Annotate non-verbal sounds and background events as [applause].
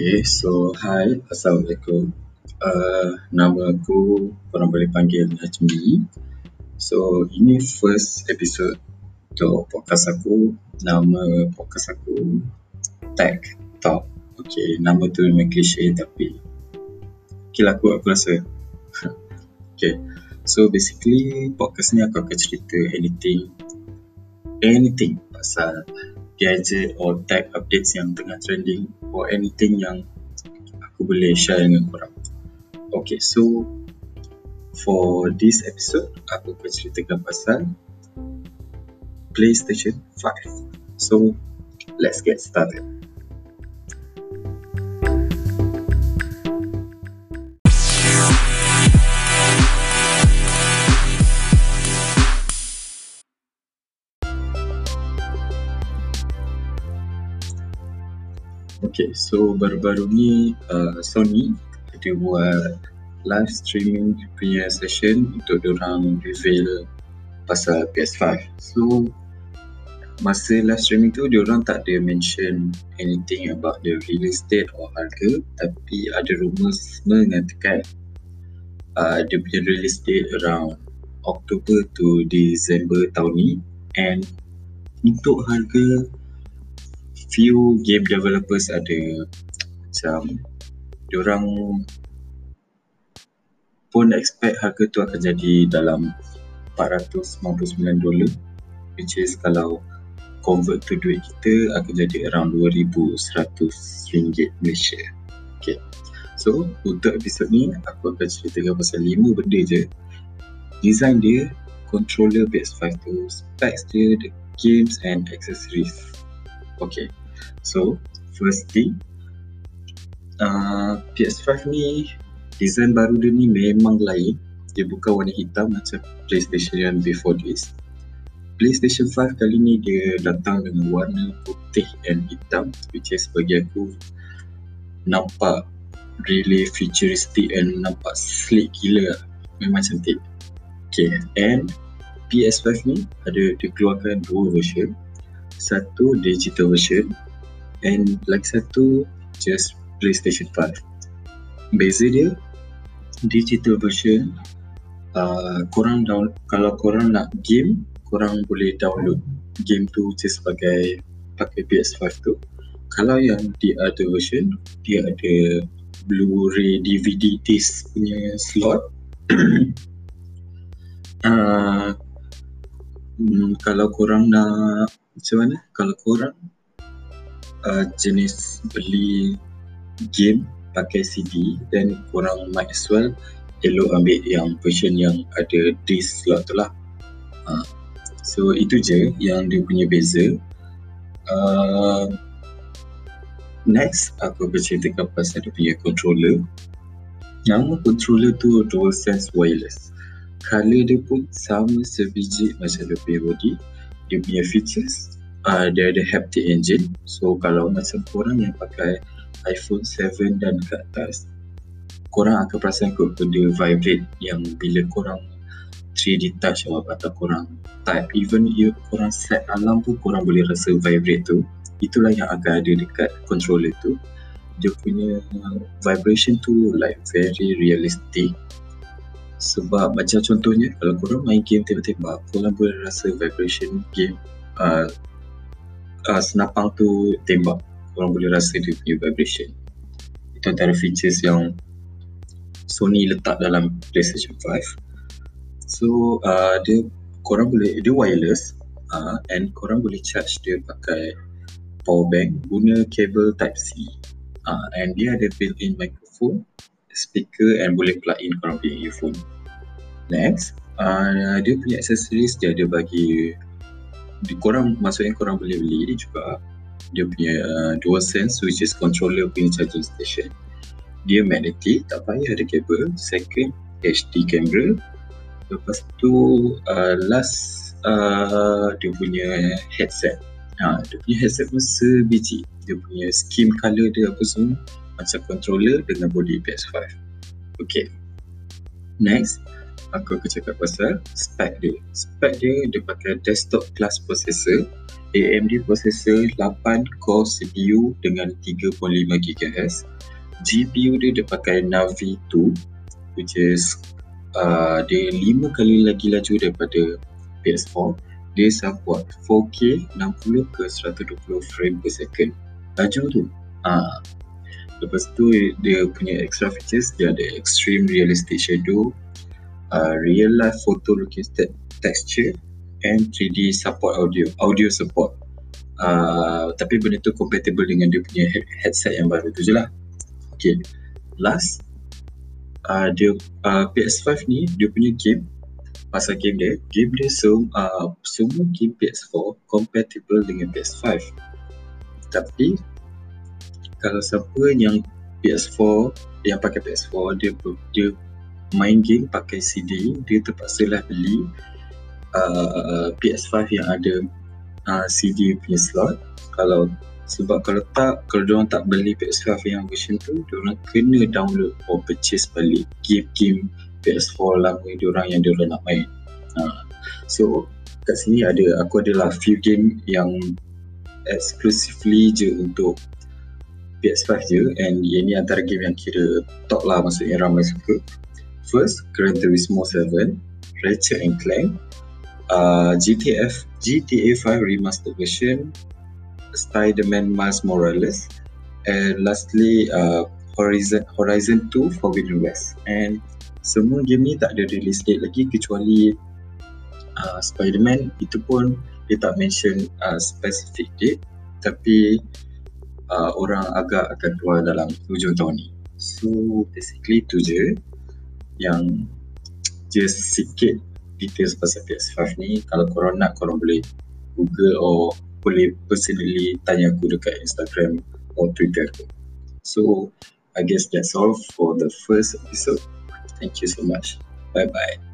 Okay, so hi, Assalamualaikum. Uh, nama aku, korang boleh panggil Najmi. So, ini first episode untuk podcast aku. Nama podcast aku Tech Talk. Okay, nama tu memang cliche tapi okay lah aku, aku rasa. [laughs] okay, so basically podcast ni aku akan cerita anything anything pasal gadget or tech updates yang tengah trending or anything yang aku boleh share dengan korang. Okay, so for this episode, aku akan ceritakan pasal PlayStation 5. So, let's get started. Okay, so baru-baru ni uh, Sony dia buat live streaming punya session untuk orang reveal pasal PS5. So masa live streaming tu orang tak ada mention anything about the release date or harga tapi ada rumours mengatakan uh, dia punya release date around October to December tahun ni and untuk harga few game developers ada macam diorang pun expect harga tu akan jadi dalam 499 dolar which is kalau convert to duit kita akan jadi around 2100 ringgit Malaysia. Okay. so untuk episod ni aku akan ceritakan pasal 5 benda je. Design dia controller PS5 tu specs dia the games and accessories. Okay So, first thing, uh, PS5 ni design baru dia ni memang lain. Dia bukan warna hitam macam PlayStation yang before this. PlayStation 5 kali ni dia datang dengan warna putih and hitam which is bagi aku nampak really futuristic and nampak sleek gila memang cantik okay and PS5 ni ada dikeluarkan dua version satu digital version and lagi satu just PlayStation 5 beza dia digital version uh, korang down kalau korang nak game korang boleh download game tu je sebagai pakai PS5 tu. Kalau yang di other version dia ada Blu-ray DVD disc punya slot. [clears throat] Uh, hmm, kalau korang nak macam mana? Kalau korang uh, jenis beli game pakai CD dan korang might as well elok ambil yang version yang ada disc slot tu lah. Uh, so itu je yang dia punya beza. Uh, next aku berceritakan pasal dia punya controller. Nama controller tu DualSense Wireless. Color dia pun sama sebiji macam dia punya body dia punya features uh, dia ada haptic engine. So kalau macam korang yang pakai iPhone 7 dan ke atas korang akan perasan kot dia vibrate yang bila korang 3D touch atau korang type. Even if korang set alarm pun korang boleh rasa vibrate tu. Itulah yang akan ada dekat controller tu. Dia punya vibration tu like very realistic. Sebab macam contohnya kalau korang main game tembak-tembak korang boleh rasa vibration game uh, uh, senapang tu tembak. Korang boleh rasa dia punya vibration. Itu antara features yang Sony letak dalam PlayStation 5 so uh, dia korang boleh dia wireless uh, and korang boleh charge dia pakai power bank guna kabel type C. Uh, and dia ada built-in microphone speaker and boleh plug in korang punya earphone. Next uh, dia punya accessories dia ada bagi korang maksudnya korang boleh beli. Ni juga dia punya uh, dual sense which is controller punya charging station. Dia magnetic tak payah ada kabel. Second HD camera. Lepas tu uh, last uh, dia punya headset. Ha, dia punya headset pun sebiji. Dia punya skin color dia apa semua macam controller dengan body PS5 okay. Next aku akan cakap pasal spec dia. Spec dia dia pakai desktop class processor AMD processor 8 core CPU dengan 3.5 GHz. GPU dia dia pakai Navi 2 which is uh, dia 5 kali lagi laju daripada PS4. Dia support 4K 60 ke 120 frame per second. Laju tu. Uh, lepas tu dia punya extra features dia ada extreme realistic shadow, uh, real life photo looking texture and 3D support audio, audio support. Uh, tapi benda tu compatible dengan dia punya headset yang baru tu je lah. Okay, last, uh, dia uh, PS5 ni dia punya game pasal game dia, game dia so, uh, semua game PS4 compatible dengan PS5. Tapi kalau siapa yang PS4 yang pakai PS4 dia dia main game pakai CD dia terpaksa lah beli uh, PS5 yang ada uh, CD punya slot. Kalau sebab kalau tak kalau dia tak beli PS5 yang version tu dia orang kena download or purchase balik game-game PS4 lama dia orang yang dia orang nak main. Uh, so kat sini ada aku adalah few game yang exclusively je untuk PS5 je and ini antara game yang kira top lah maksudnya ramai suka first Gran Turismo 7 Ratchet and Clank uh, GTF GTA 5 remastered version Spider-Man Miles Morales and lastly uh, Horizon Horizon 2 Forbidden West. And semua game ni tak ada release date lagi kecuali uh, Spider-Man. Itu pun dia tak mention uh, specific date tapi uh, orang agak akan keluar dalam hujung tahun ni. So basically tu je yang just sikit details pasal PS5 ni kalau korang nak korang boleh google or boleh personally tanya aku dekat Instagram or Twitter aku. So I guess that's all for the first episode. Thank you so much. Bye bye.